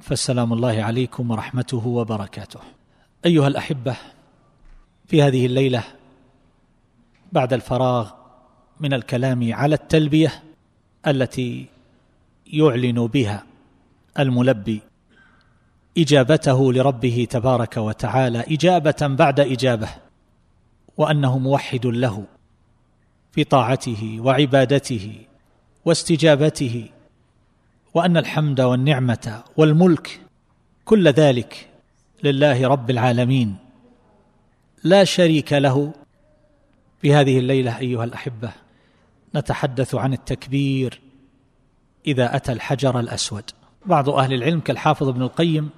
فالسلام الله عليكم ورحمته وبركاته. أيها الأحبة في هذه الليلة بعد الفراغ من الكلام على التلبية التي يعلن بها الملبي إجابته لربه تبارك وتعالى إجابة بعد إجابة وأنه موحد له في طاعته وعبادته واستجابته وأن الحمد والنعمة والملك كل ذلك لله رب العالمين. لا شريك له. في هذه الليلة أيها الأحبة نتحدث عن التكبير إذا أتى الحجر الأسود. بعض أهل العلم كالحافظ ابن القيم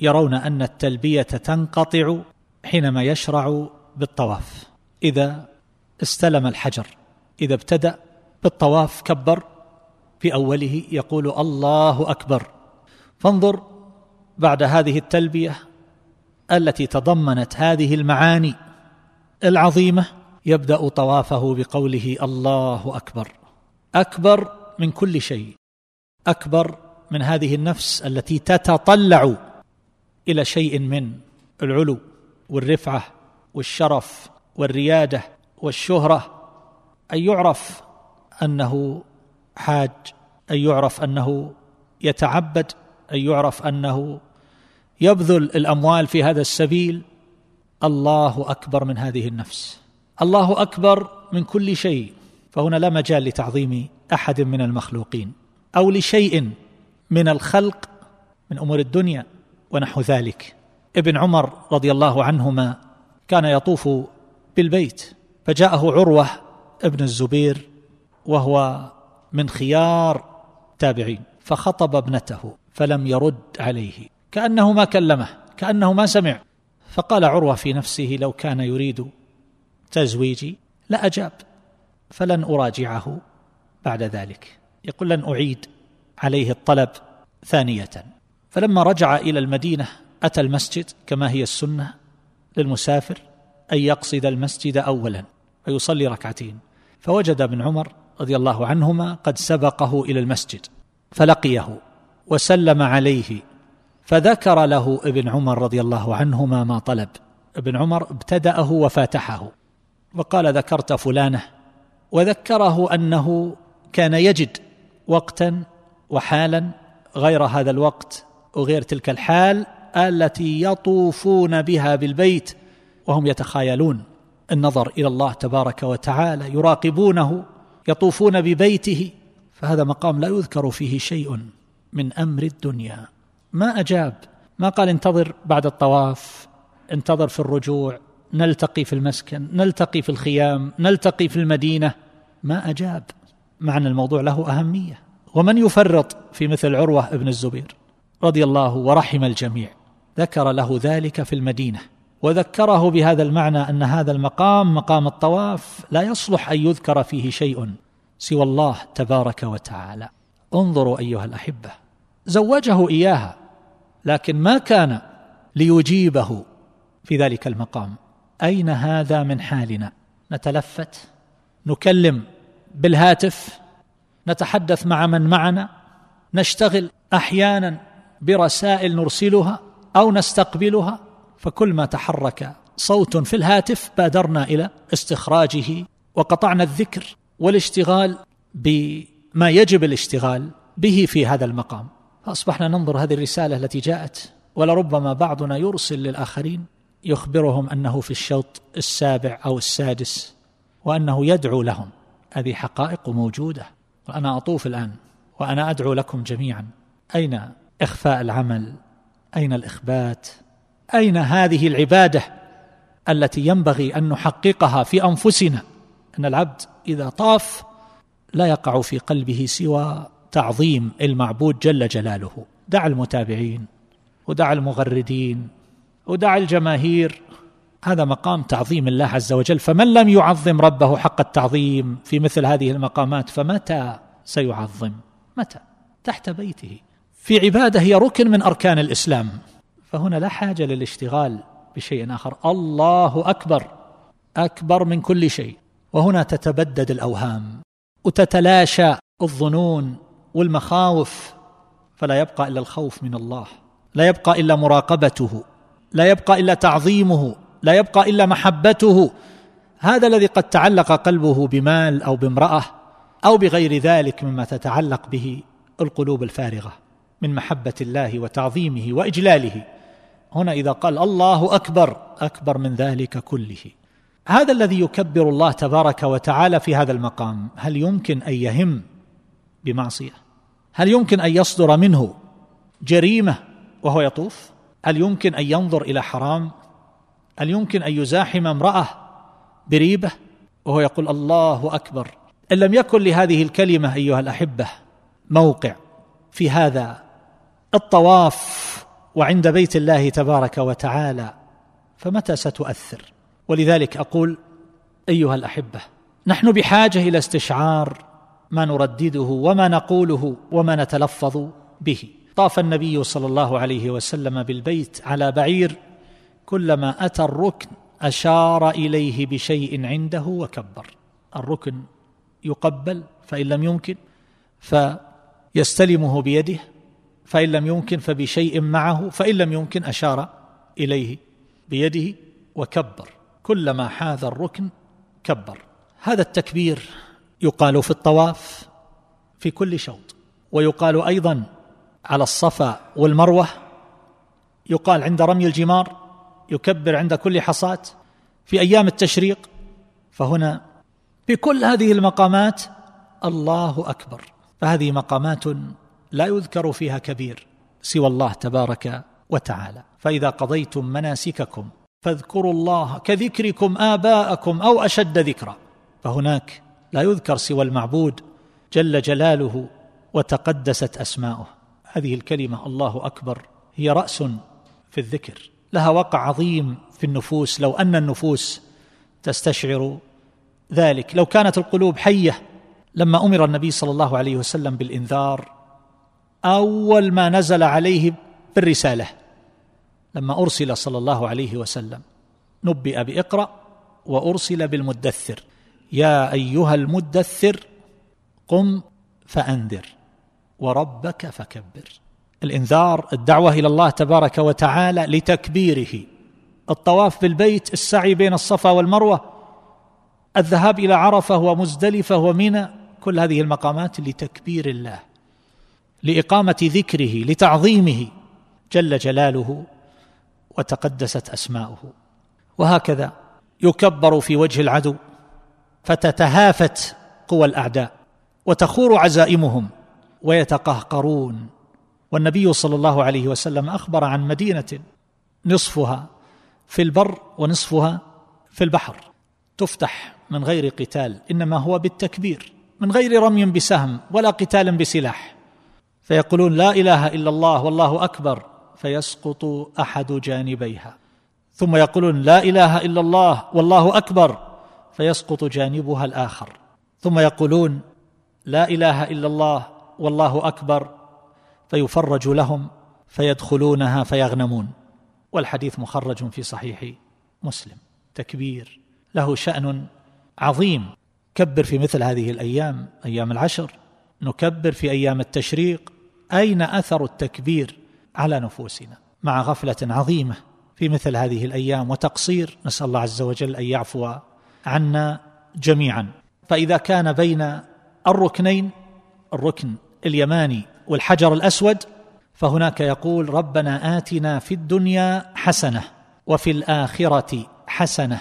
يرون أن التلبية تنقطع حينما يشرع بالطواف. إذا استلم الحجر إذا ابتدأ بالطواف كبر في أوله يقول الله أكبر. فانظر بعد هذه التلبية التي تضمنت هذه المعاني العظيمة يبدأ طوافه بقوله الله أكبر. أكبر من كل شيء. أكبر من هذه النفس التي تتطلع إلى شيء من العلو والرفعة والشرف والريادة والشهرة. أن يعرف أنه حاج أن يعرف أنه يتعبد أن يعرف أنه يبذل الأموال في هذا السبيل. الله أكبر من هذه النفس. الله أكبر من كل شيء. فهنا لا مجال لتعظيم أحد من المخلوقين أو لشيء من الخلق من أمور الدنيا ونحو ذلك. ابن عمر رضي الله عنهما كان يطوف بالبيت فجاءه عروة ابن الزبير وهو من خيار تابعين فخطب ابنته فلم يرد عليه كأنه ما كلمه كأنه ما سمع. فقال عروة في نفسه لو كان يريد تزويجي لأجاب فلن أراجعه بعد ذلك. يقول لن أعيد عليه الطلب ثانية. فلما رجع إلى المدينة أتى المسجد كما هي السنة للمسافر أن يقصد المسجد اولا فيصلي ركعتين. فوجد ابن عمر رضي الله عنهما قد سبقه إلى المسجد فلقيه وسلم عليه فذكر له ابن عمر رضي الله عنهما ما طلب. ابن عمر ابتدأه وفاتحه وقال ذكرت فلانة وذكره أنه كان يجد وقتا وحالا غير هذا الوقت وغير تلك الحال التي يطوفون بها بالبيت وهم يتخايلون. النظر إلى الله تبارك وتعالى يراقبونه يطوفون ببيته فهذا مقام لا يذكر فيه شيء من أمر الدنيا. ما أجاب ما قال انتظر بعد الطواف انتظر في الرجوع نلتقي في المسكن نلتقي في الخيام نلتقي في المدينة. ما أجاب مع أن الموضوع له أهمية. ومن يفرط في مثل عروة ابن الزبير؟ رضي الله ورحم الجميع. ذكر له ذلك في المدينة. وذكره بهذا المعنى أن هذا المقام مقام الطواف لا يصلح أن يذكر فيه شيء سوى الله تبارك وتعالى. انظروا أيها الأحبة زوجه إياها لكن ما كان ليجيبه في ذلك المقام. أين هذا من حالنا؟ نتلفت نكلم بالهاتف نتحدث مع من معنا نشتغل أحيانا برسائل نرسلها أو نستقبلها فكل ما تحرك صوت في الهاتف بادرنا إلى استخراجه وقطعنا الذكر والاشتغال بما يجب الاشتغال به في هذا المقام. فأصبحنا ننظر هذه الرسالة التي جاءت ولربما بعضنا يرسل للآخرين يخبرهم أنه في الشوط السابع أو السادس وأنه يدعو لهم. هذه حقائق موجودة وأنا أطوف الآن وأنا أدعو لكم جميعا. أين إخفاء العمل؟ أين الإخبات؟ أين هذه العبادة التي ينبغي أن نحققها في أنفسنا؟ أن العبد إذا طاف لا يقع في قلبه سوى تعظيم المعبود جل جلاله. دع المتابعين ودع المغردين ودع الجماهير. هذا مقام تعظيم الله عز وجل. فمن لم يعظم ربه حق التعظيم في مثل هذه المقامات فمتى سيعظم؟ متى؟ تحت بيته. في عبادة هي ركن من أركان الإسلام. فهنا لا حاجة للاشتغال بشيء آخر. الله أكبر أكبر من كل شيء. وهنا تتبدد الأوهام وتتلاشى الظنون والمخاوف. فلا يبقى إلا الخوف من الله لا يبقى إلا مراقبته لا يبقى إلا تعظيمه لا يبقى إلا محبته. هذا الذي قد تعلق قلبه بمال أو بامرأة أو بغير ذلك مما تتعلق به القلوب الفارغة من محبة الله وتعظيمه وإجلاله. هنا إذا قال الله أكبر أكبر من ذلك كله. هذا الذي يكبر الله تبارك وتعالى في هذا المقام هل يمكن أن يهم بمعصية؟ هل يمكن أن يصدر منه جريمة وهو يطوف؟ هل يمكن أن ينظر إلى حرام؟ هل يمكن أن يزاحم امرأة بريبة وهو يقول الله أكبر؟ إن لم يكن لهذه الكلمة أيها الأحبة موقع في هذا الطواف. وعند بيت الله تبارك وتعالى فمتى ستؤثر؟ ولذلك أقول أيها الأحبة نحن بحاجة إلى استشعار ما نردده وما نقوله وما نتلفظ به. طاف النبي صلى الله عليه وسلم بالبيت على بعير كلما أتى الركن أشار إليه بشيء عنده وكبر. الركن يقبل فإن لم يمكن فيستلمه بيده فإن لم يمكن فبشيء معه فإن لم يمكن أشار إليه بيده وكبر. كلما حاذ الركن كبر. هذا التكبير يقال في الطواف في كل شوط ويقال أيضا على الصفا والمروة يقال عند رمي الجمار يكبر عند كل حصاة. في أيام التشريق فهنا بكل هذه المقامات الله أكبر. فهذه مقامات لا يذكر فيها كبير سوى الله تبارك وتعالى. فإذا قضيتم مناسككم فاذكروا الله كذكركم آباءكم أو أشد ذكرا. فهناك لا يذكر سوى المعبود جل جلاله وتقدست أسماؤه. هذه الكلمة الله أكبر هي رأس في الذكر. لها وقع عظيم في النفوس. لو أن النفوس تستشعر ذلك. لو كانت القلوب حية لما أمر النبي صلى الله عليه وسلم بالإنذار أول ما نزل عليه بالرسالة لما أرسل صلى الله عليه وسلم نبئ بإقرأ وأرسل بالمدثر. يا أيها المدثر قم فأنذر وربك فكبر. الإنذار الدعوة إلى الله تبارك وتعالى لتكبيره. الطواف بالبيت السعي بين الصفا والمروة الذهاب إلى عرفة ومزدلفة ومنى كل هذه المقامات لتكبير الله. لإقامة ذكره لتعظيمه جل جلاله وتقدست أسماؤه. وهكذا يكبر في وجه العدو فتتهافت قوى الأعداء وتخور عزائمهم ويتقهقرون. والنبي صلى الله عليه وسلم أخبر عن مدينة نصفها في البر ونصفها في البحر. تفتح من غير قتال إنما هو بالتكبير من غير رمي بسهم ولا قتال بسلاح. فيقولون لا إله إلا الله والله أكبر فيسقط أحد جانبيها. ثم يقولون لا إله إلا الله والله أكبر فيسقط جانبها الآخر. ثم يقولون لا إله إلا الله والله أكبر فيفرج لهم فيدخلونها فيغنمون. والحديث مخرج في صحيح مسلم. تكبير له شأن عظيم. كبر في مثل هذه الأيام أيام العشر. نكبر في أيام التشريق. أين أثر التكبير على نفوسنا؟ مع غفلة عظيمة في مثل هذه الأيام وتقصير نسأل الله عز وجل أن يعفو عنا جميعا. فإذا كان بين الركنين الركن اليماني والحجر الأسود فهناك يقول ربنا آتنا في الدنيا حسنة وفي الآخرة حسنة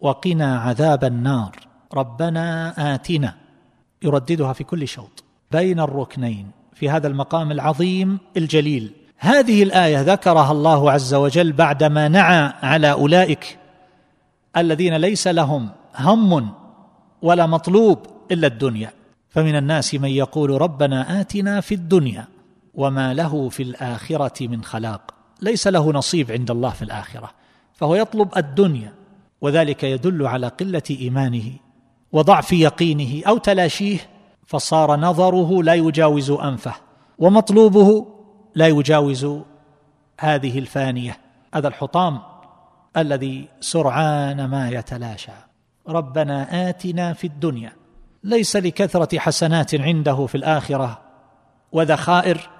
وقنا عذاب النار. ربنا آتنا. يرددها في كل شوط. بين الركنين في هذا المقام العظيم الجليل. هذه الآية ذكرها الله عز وجل بعدما نعى على أولئك الذين ليس لهم هم ولا مطلوب إلا الدنيا. فمن الناس من يقول ربنا آتنا في الدنيا وما له في الآخرة من خلاق. ليس له نصيب عند الله في الآخرة فهو يطلب الدنيا وذلك يدل على قلة إيمانه وضعف يقينه أو تلاشيه فصار نظره لا يجاوز أنفه ومطلوبه لا يجاوز هذه الفانية هذا الحطام الذي سرعان ما يتلاشى. ربنا آتنا في الدنيا ليس لكثرة حسنات عنده في الآخرة وذخائر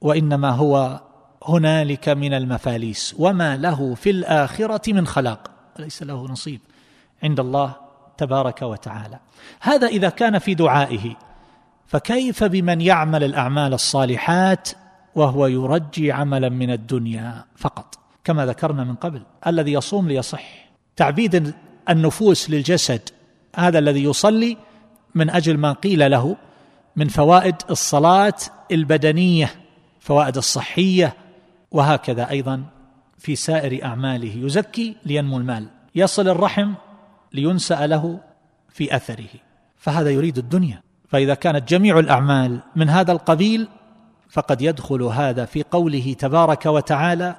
وإنما هو هنالك من المفاليس وما له في الآخرة من خلاق ليس له نصيب عند الله. تبارك وتعالى. هذا إذا كان في دعائه. فكيف بمن يعمل الأعمال الصالحات وهو يرجي عملا من الدنيا فقط؟ كما ذكرنا من قبل. الذي يصوم ليصح. تعبيد النفوس للجسد هذا الذي يصلي من أجل ما قيل له من فوائد الصلاة البدنية فوائد الصحية وهكذا أيضا في سائر أعماله. يزكي لينمو المال. يصل الرحم لينسأ له في أثره. فهذا يريد الدنيا. فإذا كانت جميع الأعمال من هذا القبيل فقد يدخل هذا في قوله تبارك وتعالى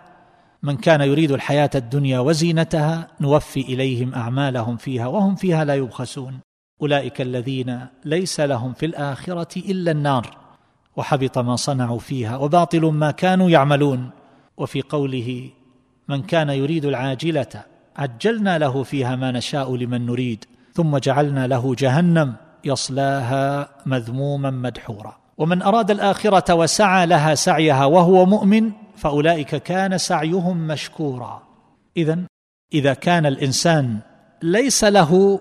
من كان يريد الحياة الدنيا وزينتها نوفي إليهم أعمالهم فيها وهم فيها لا يبخسون. أولئك الذين ليس لهم في الآخرة إلا النار وحبط ما صنعوا فيها وباطل ما كانوا يعملون. وفي قوله من كان يريد العاجلة عجلنا له فيها ما نشاء لمن نريد ثم جعلنا له جهنم يصلاها مذموما مدحورا. ومن أراد الآخرة وسعى لها سعيها وهو مؤمن فأولئك كان سعيهم مشكورا. اذا إذا كان الإنسان ليس له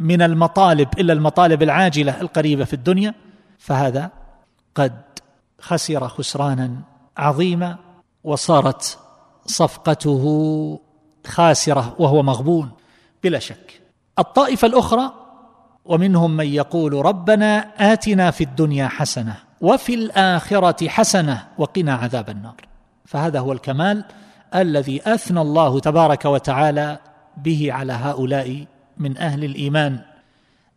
من المطالب إلا المطالب العاجلة القريبة في الدنيا فهذا قد خسر خسرانا عظيما وصارت صفقته خاسرة وهو مغبون بلا شك. الطائفة الأخرى ومنهم من يقول ربنا آتنا في الدنيا حسنة وفي الآخرة حسنة وقنا عذاب النار. فهذا هو الكمال الذي أثنى الله تبارك وتعالى به على هؤلاء من أهل الإيمان.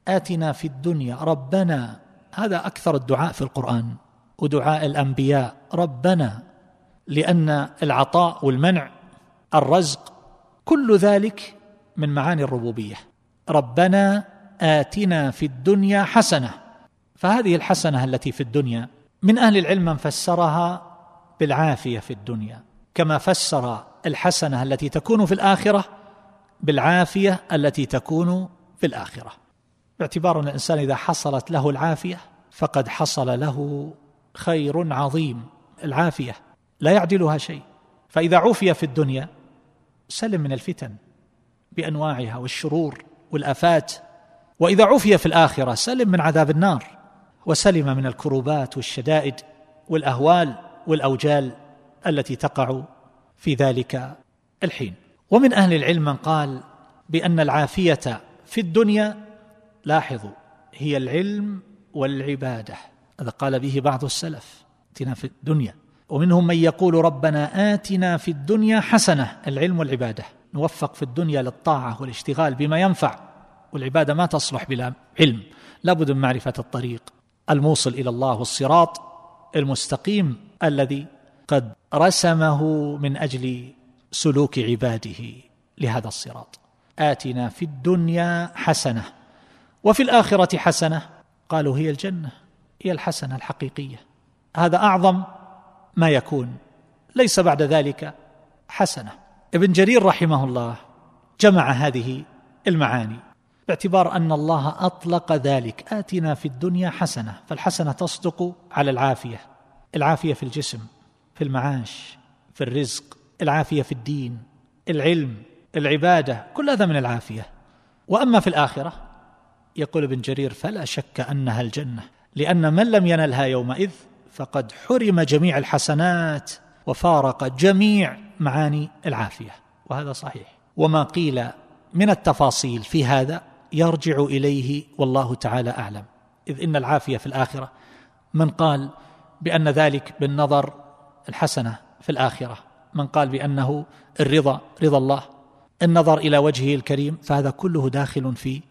آتنا في الدنيا ربنا. هذا أكثر الدعاء في القرآن. ودعاء الأنبياء ربنا. لأن العطاء والمنع الرزق كل ذلك من معاني الربوبية. ربنا آتنا في الدنيا حسنة. فهذه الحسنة التي في الدنيا من أهل العلم من فسرها بالعافية في الدنيا كما فسر الحسنة التي تكون في الآخرة بالعافية التي تكون في الآخرة. باعتبار أن الإنسان إذا حصلت له العافية فقد حصل له خير عظيم. العافية لا يعدلها شيء. فإذا عوفي في الدنيا سلم من الفتن بأنواعها والشرور والآفات. وإذا عفي في الآخرة سلم من عذاب النار وسلم من الكروبات والشدائد والأهوال والأوجال التي تقع في ذلك الحين. ومن أهل العلم من قال بأن العافية في الدنيا لاحظوا هي العلم والعبادة. هذا قال به بعض السلف. اتنا في الدنيا. ومنهم من يقول ربنا آتنا في الدنيا حسنة العلم والعبادة. نوفق في الدنيا للطاعة والاشتغال بما ينفع والعبادة ما تصلح بلا علم. لابد من معرفة الطريق. الموصل إلى الله والصراط المستقيم الذي قد رسمه من أجل سلوك عباده لهذا الصراط. آتنا في الدنيا حسنة وفي الآخرة حسنة. قالوا هي الجنة هي الحسنة الحقيقية. هذا أعظم ما يكون. ليس بعد ذلك حسنة. ابن جرير رحمه الله جمع هذه المعاني باعتبار أن الله أطلق ذلك. آتنا في الدنيا حسنة فالحسنة تصدق على العافية. العافية في الجسم في المعاش في الرزق العافية في الدين العلم العبادة كل هذا من العافية. وأما في الآخرة يقول ابن جرير فلا شك أنها الجنة لأن من لم ينلها يومئذ فقد حرم جميع الحسنات وفارق جميع معاني العافية وهذا صحيح. وما قيل من التفاصيل في هذا يرجع إليه والله تعالى أعلم. إذ إن العافية في الآخرة من قال بأن ذلك بالنظر الحسنة في الآخرة من قال بأنه الرضا رضا الله النظر إلى وجهه الكريم فهذا كله داخل في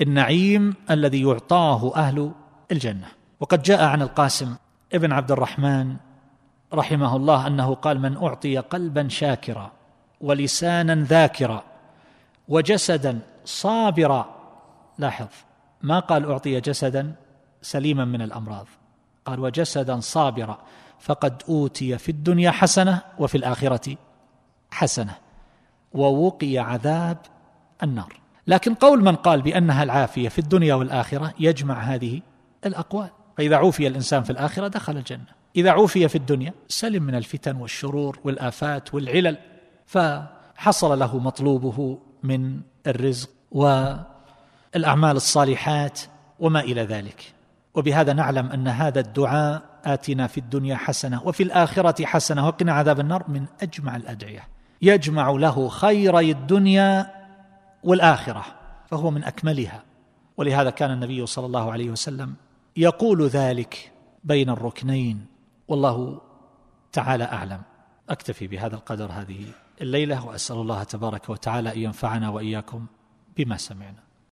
النعيم الذي يعطاه أهل الجنة. وقد جاء عن القاسم ابن عبد الرحمن رحمه الله أنه قال من أعطي قلبا شاكرا ولسانا ذاكرا وجسدا صابرا لاحظ ما قال أعطي جسدا؟ سليما من الأمراض. قال وجسدا صابرا فقد أوتي في الدنيا حسنة وفي الآخرة حسنة ووقي عذاب النار. لكن قول من قال بأنها العافية في الدنيا والآخرة يجمع هذه الأقوال. فإذا عوفي الإنسان في الآخرة دخل الجنة. إذا عوفي في الدنيا سلم من الفتن والشرور والآفات والعلل فحصل له مطلوبه من الرزق والأعمال الصالحات وما إلى ذلك. وبهذا نعلم أن هذا الدعاء آتنا في الدنيا حسنة وفي الآخرة حسنة وقنا عذاب النار من أجمع الأدعية. يجمع له خيري الدنيا والآخرة فهو من أكملها. ولهذا كان النبي صلى الله عليه وسلم يقول ذلك بين الركنين. والله تعالى أعلم. أكتفي بهذا القدر هذه الليلة وأسأل الله تبارك وتعالى أن ينفعنا وإياكم بما سمعنا.